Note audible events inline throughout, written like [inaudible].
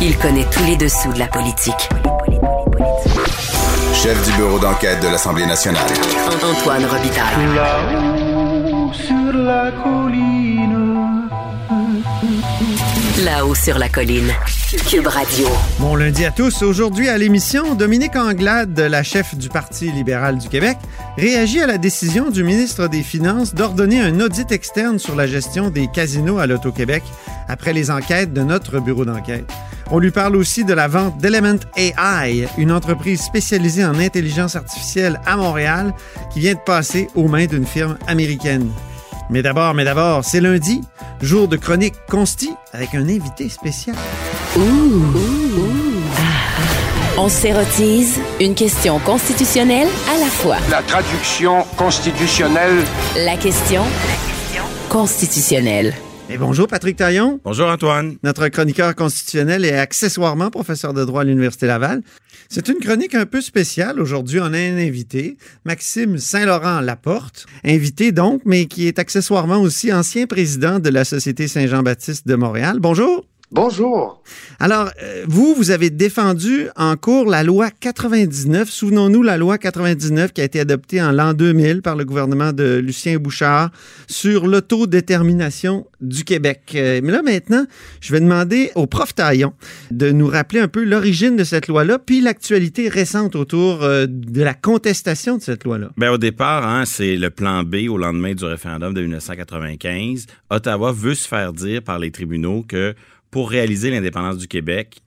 Il connaît tous les dessous de la politique. Chef du bureau d'enquête de l'Assemblée nationale. Antoine Robitaille. Là-haut sur la colline. Là-haut sur la colline. Cube Radio. Bon lundi à tous. Aujourd'hui à l'émission, Dominique Anglade, la chef du Parti libéral du Québec, réagit à la décision du ministre des Finances d'ordonner un audit externe sur la gestion des casinos à l'Auto-Québec après les enquêtes de notre bureau d'enquête. On lui parle aussi de la vente d'Element AI, une entreprise spécialisée en intelligence artificielle à Montréal qui vient de passer aux mains d'une firme américaine. Mais d'abord, mais d'abord, c'est lundi, jour de chronique consti avec un invité spécial. On s'érotise une question constitutionnelle à la fois. La traduction constitutionnelle. La question constitutionnelle. Et bonjour Patrick Taillon, Bonjour Antoine. notre chroniqueur constitutionnel et accessoirement professeur de droit à l'Université Laval. C'est une chronique un peu spéciale. Aujourd'hui, on a un invité, Maxime Saint-Laurent Laporte, invité donc, mais qui est accessoirement aussi ancien président de la Société Saint-Jean-Baptiste de Montréal. Bonjour. Bonjour. Alors, euh, vous, vous avez défendu en cours la loi 99. Souvenons-nous, la loi 99 qui a été adoptée en l'an 2000 par le gouvernement de Lucien Bouchard sur l'autodétermination du Québec. Euh, mais là, maintenant, je vais demander au prof Taillon de nous rappeler un peu l'origine de cette loi-là, puis l'actualité récente autour euh, de la contestation de cette loi-là. Ben, au départ, hein, c'est le plan B au lendemain du référendum de 1995. Ottawa veut se faire dire par les tribunaux que pour réaliser l'indépendance du Québec,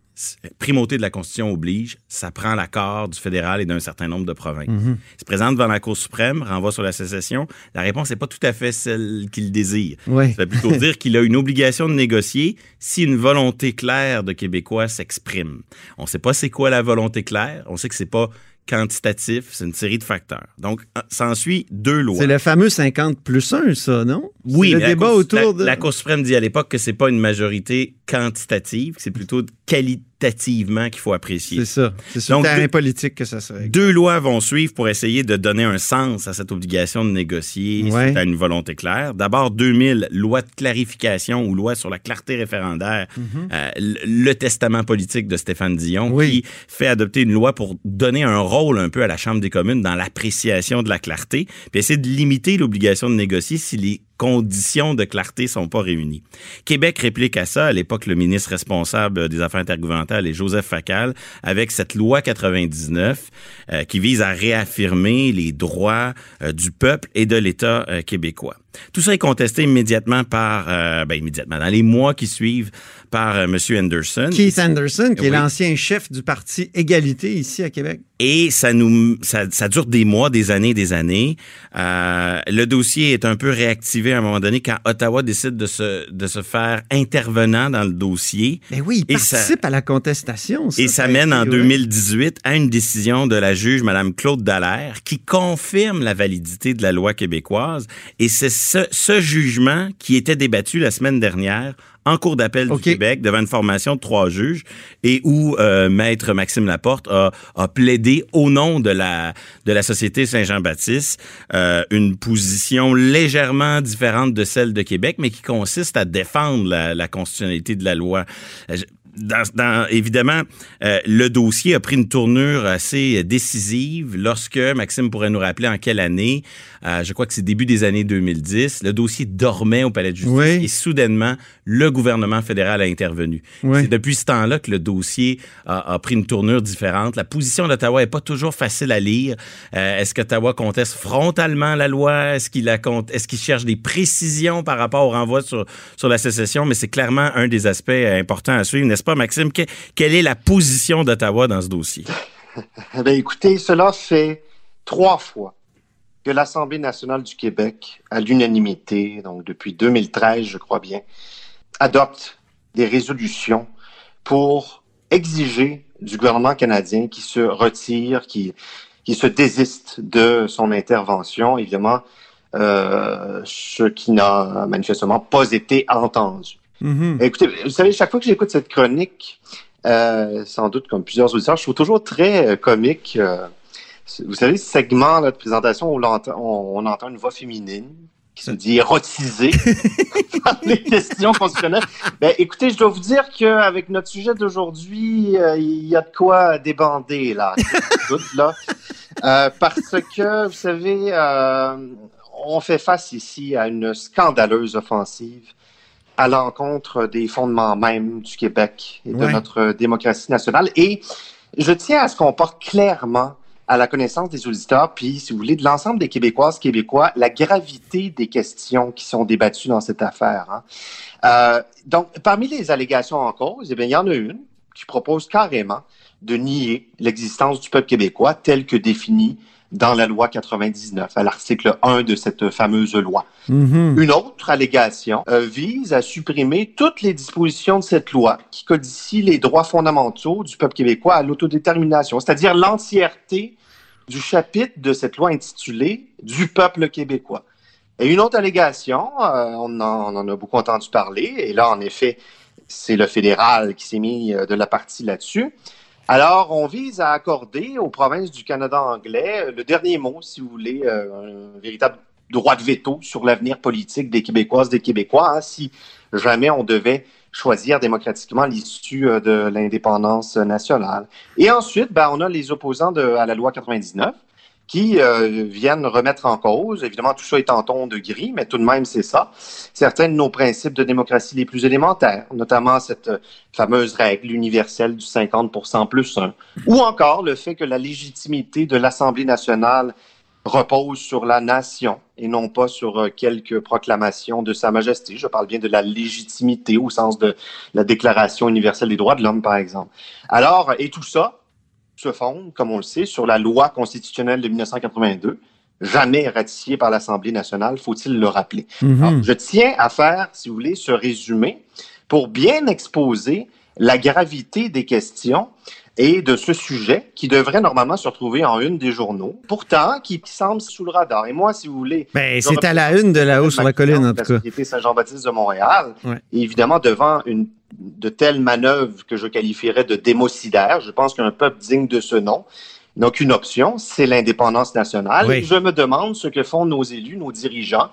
primauté de la Constitution oblige, ça prend l'accord du fédéral et d'un certain nombre de provinces. Il se présente devant la Cour suprême, renvoie sur la sécession. La réponse n'est pas tout à fait celle qu'il désire. Oui. Ça veut plutôt dire qu'il a une obligation de négocier si une volonté claire de Québécois s'exprime. On ne sait pas c'est quoi la volonté claire. On sait que c'est pas quantitatif, c'est une série de facteurs. Donc, s'ensuit deux lois. C'est le fameux 50 plus 1, ça, non? Oui, le la débat autour la, de... la Cour suprême dit à l'époque que c'est pas une majorité quantitative, c'est plutôt qualitativement qu'il faut apprécier. C'est ça. C'est sur Donc, le terrain deux- politique que ça serait. Deux lois vont suivre pour essayer de donner un sens à cette obligation de négocier Ouais. à une volonté claire. D'abord, 2000, loi de clarification ou loi sur la clarté référendaire, euh, le, testament politique de Stéphane Dion, Mhm. Oui. qui fait adopter une loi pour donner un rôle un peu à la Chambre des communes dans l'appréciation de la clarté, puis essayer de limiter l'obligation de négocier si les conditions de clarté sont pas réunies. Québec réplique à ça, à l'époque, le ministre responsable des Affaires intergouvernementales est Joseph Facal, avec cette loi 99 euh, qui vise à réaffirmer les droits euh, du peuple et de l'État euh, québécois. Tout ça est contesté immédiatement par, ben immédiatement, dans les mois qui suivent, par M. Anderson. Keith Anderson, qui est l'ancien chef du parti Égalité ici à Québec. Et ça nous, ça, ça dure des mois, des années, des années. Euh, le dossier est un peu réactivé à un moment donné quand Ottawa décide de se, de se faire intervenant dans le dossier. Ben oui, il Et ça- participe à la contestation. Et ça mène en été, ouais. 2018 à une décision de la juge Mme Claude Dallaire qui confirme la validité de la loi québécoise. Et c'est ce, ce jugement qui était débattu la semaine dernière en cours d'appel du Québec devant une formation de trois juges et où euh, maître Maxime Laporte a, a plaidé au nom de la de la société Saint-Jean-Baptiste euh, une position légèrement différente de celle de Québec mais qui consiste à défendre la, la constitutionnalité de la loi. Euh, je- dans, dans- évidemment, euh, le dossier a pris une tournure assez décisive lorsque, Maxime pourrait nous rappeler en quelle année, euh, je crois que c'est début des années 2010, le dossier dormait au Palais de justice Oui. et soudainement, le gouvernement fédéral a intervenu. Oui. C'est depuis ce temps-là que le dossier a, a pris une tournure différente. La position d'Ottawa est pas toujours facile à lire. Euh, est-ce qu'Ottawa conteste frontalement la loi? Est-ce qu'il est-ce qu'il cherche des précisions par rapport au renvoi sur, sur la sécession? Mais c'est clairement un des aspects importants à suivre, n'est-ce pas, Maxime? Que- quelle est la position d'Ottawa dans ce dossier? [laughs] Bien, écoutez, cela fait trois fois que l'Assemblée nationale du Québec, à l'unanimité, donc depuis 2013, je crois bien, adopte des résolutions pour exiger du gouvernement canadien qui se retire, qui, qui se désiste de son intervention, évidemment, euh, ce qui n'a manifestement pas été entendu. Mhm. Écoutez, vous savez, chaque fois que j'écoute cette chronique, euh, sans doute comme plusieurs auditeurs, je trouve toujours très euh, comique. euh, vous savez, ce segment là, de présentation où on, on entend une voix féminine qui se dit érotisé [laughs] par les questions constitutionnelles. Ben, écoutez, je dois vous dire qu'avec notre sujet d'aujourd'hui, euh, il y a de quoi débander, là. [laughs] Tout, là. Euh, parce que, vous savez, euh, on fait face ici à une scandaleuse offensive à l'encontre des fondements même du Québec et de Ouais. notre démocratie nationale. Et je tiens à ce qu'on porte clairement à la connaissance des auditeurs, puis, si vous voulez, de l'ensemble des Québécoises, Québécois, la gravité des questions qui sont débattues dans cette affaire. hein. Euh, donc, parmi les allégations en cause, eh bien, il y en a une qui propose carrément de nier l'existence du peuple québécois tel que défini dans la loi 99, à l'article 1 de cette fameuse loi. Mhm. Une autre allégation euh, vise à supprimer toutes les dispositions de cette loi qui codifient les droits fondamentaux du peuple québécois à l'autodétermination, c'est-à-dire l'entièreté du chapitre de cette loi intitulée Du peuple québécois. Et une autre allégation, euh, on, en, on en a beaucoup entendu parler, et là, en effet, c'est le fédéral qui s'est mis euh, de la partie là-dessus. Alors, on vise à accorder aux provinces du Canada anglais euh, le dernier mot, si vous voulez, euh, un véritable droit de veto sur l'avenir politique des Québécoises, des Québécois, hein, si jamais on devait choisir démocratiquement l'issue euh, de l'indépendance nationale. Et ensuite, ben, on a les opposants de, à la loi 99 qui euh, viennent remettre en cause, évidemment tout ça est en ton de gris, mais tout de même c'est ça, certains de nos principes de démocratie les plus élémentaires, notamment cette euh, fameuse règle universelle du 50% plus 1, ou encore le fait que la légitimité de l'Assemblée nationale repose sur la nation et non pas sur euh, quelques proclamations de Sa Majesté. Je parle bien de la légitimité au sens de la Déclaration universelle des droits de l'homme, par exemple. Alors, et tout ça se fonde, comme on le sait, sur la loi constitutionnelle de 1982, jamais ratifiée par l'Assemblée nationale, faut-il le rappeler. Mhm. Alors, je tiens à faire, si vous voulez, ce résumé pour bien exposer la gravité des questions et de ce sujet qui devrait normalement se retrouver en une des journaux, pourtant qui, semble sous le radar. Et moi, si vous voulez, Ben, c'est à la une de la haut sur la colline, en tout la cas. Société Saint-Jean-Baptiste de Montréal. Ouais. Et évidemment, devant une de telles manœuvres que je qualifierais de démocidaires, je pense qu'un peuple digne de ce nom n'a qu'une option, c'est l'indépendance nationale. Oui. Je me demande ce que font nos élus, nos dirigeants,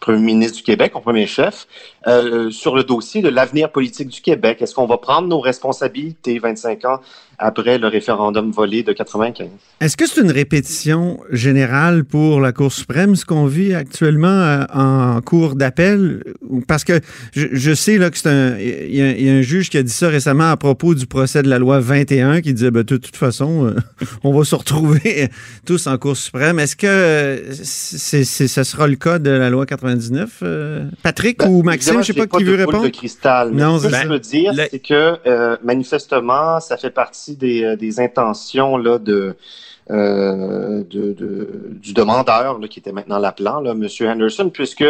Premier ministre du Québec, en premier chef, euh, sur le dossier de l'avenir politique du Québec. Est-ce qu'on va prendre nos responsabilités 25 ans après le référendum volé de 95? Est-ce que c'est une répétition générale pour la Cour suprême, ce qu'on vit actuellement euh, en cours d'appel? Parce que je, je sais là, que c'est un. Il y, a- il y a un juge qui a dit ça récemment à propos du procès de la loi 21 qui disait ben, de toute façon, euh, [laughs] on va se retrouver [laughs] tous en Cour suprême. Est-ce que euh, c'est, c'est- ça sera le cas de la loi 99? euh, Patrick ou Maxime, Ben, je sais j'ai pas qui de veut répondre. de cristal, mais Non, ce que je veux dire, le- c'est que euh, manifestement, ça fait partie des, euh, des intentions là, de, euh, de, de- du demandeur, là, qui était maintenant l'appelant, là, M. Henderson, puisque,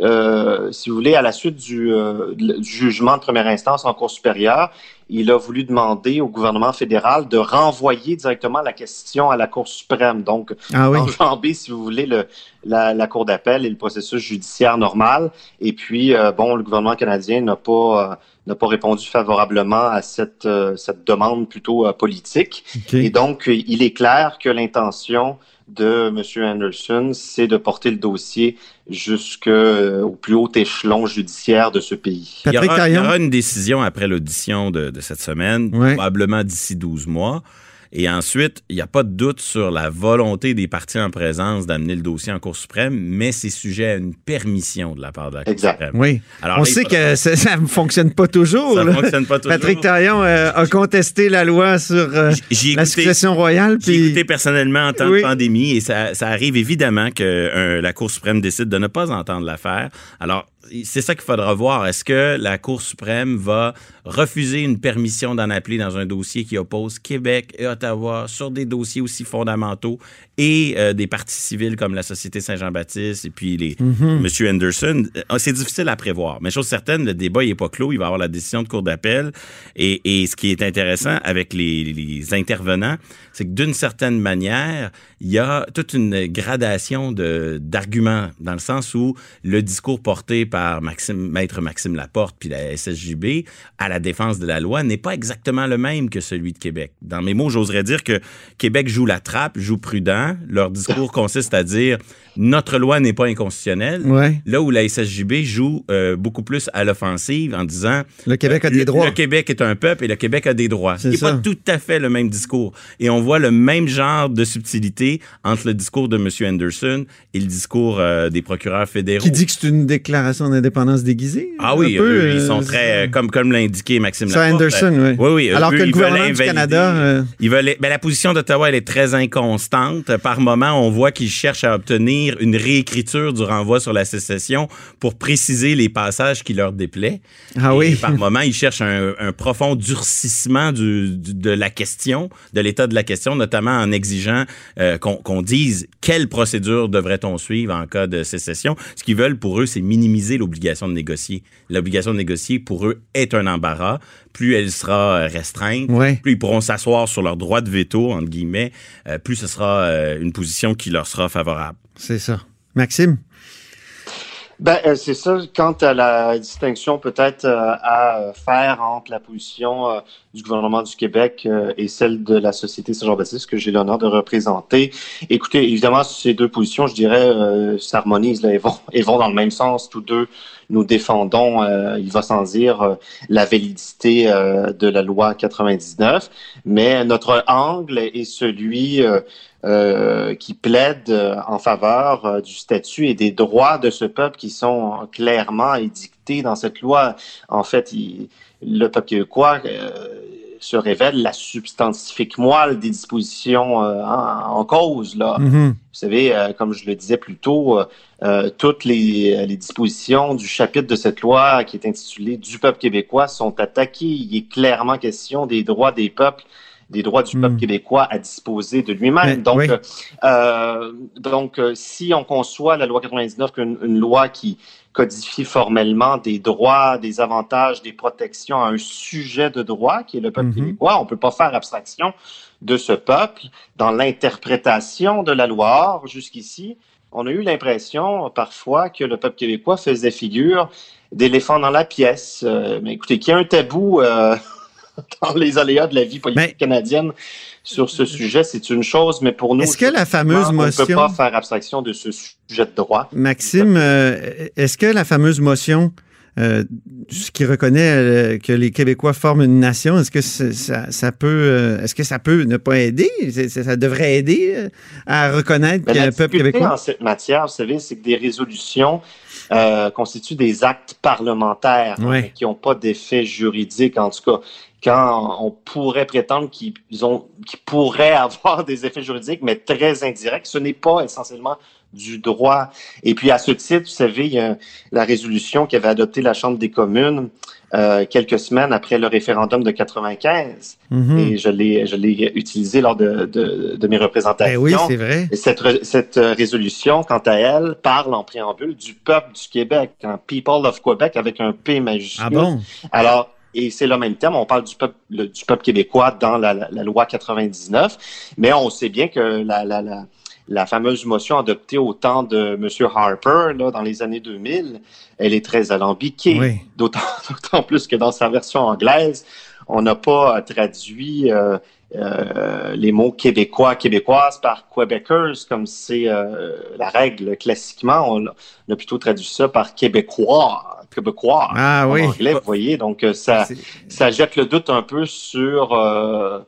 euh, si vous voulez, à la suite du, euh, du jugement de première instance en Cour supérieure, il a voulu demander au gouvernement fédéral de renvoyer directement la question à la Cour suprême. Donc, Ah oui. enjamber, si vous voulez, le, la, la Cour d'appel et le processus judiciaire normal. Et puis, bon, le gouvernement canadien n'a pas, n'a pas répondu favorablement à cette, euh, cette demande plutôt euh, politique. Et donc, euh, il est clair que l'intention de M. Anderson, c'est de porter le dossier jusqu'au plus haut échelon judiciaire de ce pays. Il y, aura, il y Taillon? aura une décision après l'audition de, de cette semaine, Ouais. probablement d'ici 12 mois. Et ensuite, il n'y a pas de doute sur la volonté des partis en présence d'amener le dossier en Cour suprême, mais c'est sujet à une permission de la part de la Cour Exact. suprême. Oui. Alors On sait que ça, ça ne fonctionne pas toujours. Ça fonctionne pas toujours. Patrick Taillon euh, a contesté la loi sur euh, J'ai la écouté- succession royale. J'ai Puis... écouté personnellement en temps Oui. de pandémie et ça, ça arrive évidemment que euh, la Cour suprême décide de ne pas entendre l'affaire. Alors, c'est ça qu'il faudra voir. Est-ce que la Cour suprême va refuser une permission d'en appeler dans un dossier qui oppose Québec et Ottawa sur des dossiers aussi fondamentaux et euh, des partis civils comme la Société Saint-Jean-Baptiste et puis les Monsieur Henderson? Euh, C'est difficile à prévoir. Mais chose certaine, le débat n'est pas clos. Il va y avoir la décision de Cour d'appel. Et, et ce qui est intéressant avec les, les intervenants, c'est que d'une certaine manière, il y a toute une gradation d'arguments dans le sens où le discours porté par Maxime, Maître Maxime Laporte puis la SSJB à la défense de la loi n'est pas exactement le même que celui de Québec. Dans mes mots, j'oserais dire que Québec joue la trappe, joue prudent. Leur discours consiste à dire notre loi n'est pas inconstitutionnelle. Ouais. Là où la SSJB joue euh, beaucoup plus à l'offensive en disant Le Québec a des le- droits. Le Québec est un peuple et le Québec a des droits. C'est pas tout à fait le même discours. Et on voit le même genre de subtilité entre le discours de M. Anderson et le discours euh, des procureurs fédéraux. Qui dit que c'est une déclaration d'indépendance déguisée? Ah oui, un peu, eux, ils euh, sont très, euh, comme, comme l'a indiqué Maxime Laporte. Anderson, euh, oui. Oui, oui. Alors eux, que le gouvernement du Canada, Ils veulent, ben, la position d'Ottawa, elle est très inconstante. Par moment, on voit qu'ils cherchent à obtenir une réécriture du renvoi sur la sécession pour préciser les passages qui leur déplaient. Ah Et oui. [laughs] Par moment, ils cherchent un, un profond durcissement du- du- de la question, de l'état de la question, notamment en exigeant euh, qu'on qu'on dise quelle procédure devrait-on suivre en cas de sécession. Ce qu'ils veulent pour eux, c'est minimiser l'obligation de négocier. L'obligation de négocier, pour eux, est un embarras. Plus elle sera euh, restreinte, Ouais. plus ils pourront s'asseoir sur leur droit de veto, entre guillemets, euh, plus ce sera euh, une position qui leur sera favorable. c'est ça. Maxime? Ben, euh, c'est ça. Quant à la distinction peut-être euh, à euh, faire entre la position euh, du gouvernement du Québec euh, et celle de la Société Saint-Jean-Baptiste que j'ai l'honneur de représenter. Écoutez, évidemment, ces deux positions, je dirais, euh, s'harmonisent. Là, elles vont, elles vont dans le même sens. Tous deux, nous défendons, il va sans dire, la validité de la loi 99. Mais notre angle est celui euh, qui plaide euh, en faveur euh, du statut et des droits de ce peuple qui sont clairement édictés dans cette loi. En fait, il- le peuple québécois euh, se révèle la substantifique moelle des dispositions euh, en, en cause. Là. Mhm. Vous savez, euh, comme je le disais plus tôt, euh, euh, toutes les, les dispositions du chapitre de cette loi qui est intitulé Du peuple québécois sont attaquées. Il est clairement question des droits des peuples des droits du peuple Mm. québécois à disposer de lui-même. Donc, oui. euh, euh, donc euh, si on conçoit la loi 99 comme une, une loi qui codifie formellement des droits, des avantages, des protections à un sujet de droit qui est le peuple Mhm. québécois, on peut pas faire abstraction de ce peuple dans l'interprétation de la loi. Jusqu'ici, on a eu l'impression parfois que le peuple québécois faisait figure d'éléphant dans la pièce. Euh, mais écoutez, qu'il y a un tabou euh, [laughs] [laughs] dans les aléas de la vie politique canadienne sur ce sujet, c'est une chose, mais pour nous, Est-ce que la fameuse on ne peut motion- pas faire abstraction de ce sujet de droit. Maxime, euh, est-ce que la fameuse motion euh, ce qui reconnaît euh, que les Québécois forment une nation, est-ce que ça, ça peut euh, est-ce que ça peut ne pas aider? Ça devrait aider à reconnaître qu'il y a un peuple québécois? en cette matière, vous savez, c'est que des résolutions constituent des actes parlementaires hein, Ouais. qui n'ont pas d'effet juridique. En tout cas, quand on pourrait prétendre qu'ils ont, qu'ils pourraient [laughs] avoir des effets juridiques, mais très indirects, ce n'est pas essentiellement du droit. Et puis, à ce titre, vous savez, il y a la résolution qu'avait adoptée la Chambre des communes euh, quelques semaines après le référendum de 95. Mhm. Et je l'ai, je l'ai utilisé lors de, de, de mes représentations. Ben oui, c'est vrai. Et cette, cette euh, résolution, quant à elle, parle en préambule du peuple du Québec, un People of Quebec avec un P majuscule. Ah bon? Alors, et c'est le même terme, on parle du peuple, le- du peuple québécois dans la, la- la loi 99, mais on sait bien que la, la, la, fameuse motion adoptée au temps de M. Harper, là, dans les années 2000, elle est très alambiquée. Oui. D'autant, [laughs] d'autant plus que dans sa version anglaise, on n'a pas traduit euh, euh, les mots québécois, québécoises par Québecers, comme c'est euh, la règle classiquement. On, a- on a plutôt traduit ça par québécois, québécois Ah en oui. anglais, vous voyez. Donc, ça, ça jette le doute un peu sur, euh,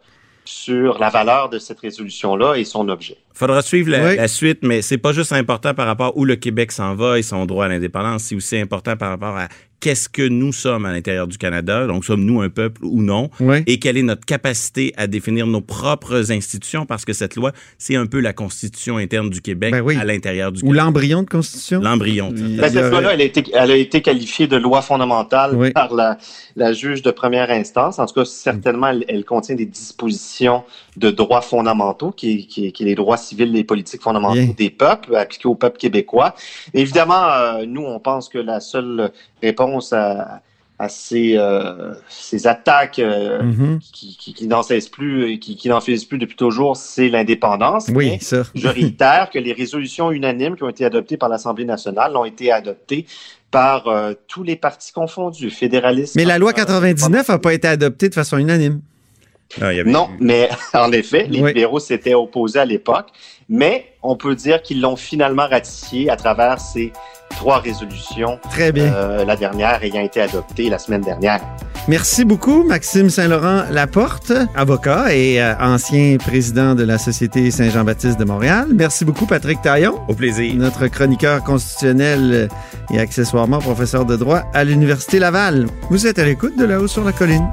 sur la valeur de cette résolution-là et son objet. Faudra suivre la, Oui. la suite, mais c'est pas juste important par rapport où le Québec s'en va et son droit à l'indépendance, c'est aussi important par rapport à qu'est-ce que nous sommes à l'intérieur du Canada, donc sommes-nous un peuple ou non, Oui. et quelle est notre capacité à définir nos propres institutions, parce que cette loi, c'est un peu la constitution interne du Québec Ben oui. à l'intérieur du Ou Québec. l'embryon de constitution? L'embryon. Ben, cette loi-là, elle, a été- elle a été qualifiée de loi fondamentale Oui. par la, la juge de première instance. En tout cas, certainement, elle, elle contient des dispositions de droits fondamentaux, qui, qui, qui est les droits civils et politiques fondamentaux Bien. des peuples, appliqués au peuple québécois. Évidemment, euh, nous, on pense que la seule réponse à, à ces, euh, ces attaques euh, Mhm. qui, qui, qui n'en cessent plus et qui, qui n'en finissent plus depuis toujours, c'est l'indépendance. Oui, ça. je réitère que les résolutions unanimes qui ont été adoptées par l'Assemblée nationale ont été adoptées par euh, tous les partis confondus, fédéralistes. Mais la loi euh, 99 n'a pas été adoptée de façon unanime. Ah, il y avait- Non, mais [laughs] en effet, les Oui. libéraux s'étaient opposés à l'époque, mais on peut dire qu'ils l'ont finalement ratifié à travers ces trois résolutions, Très bien. euh, la dernière ayant été adoptée la semaine dernière. Merci beaucoup, Maxime Saint-Laurent Laporte, avocat et euh, ancien président de la Société Saint-Jean-Baptiste de Montréal. Merci beaucoup, Patrick Taillon, Au plaisir. notre chroniqueur constitutionnel et accessoirement professeur de droit à l'Université Laval. Vous êtes à l'écoute de là-haut sur la colline.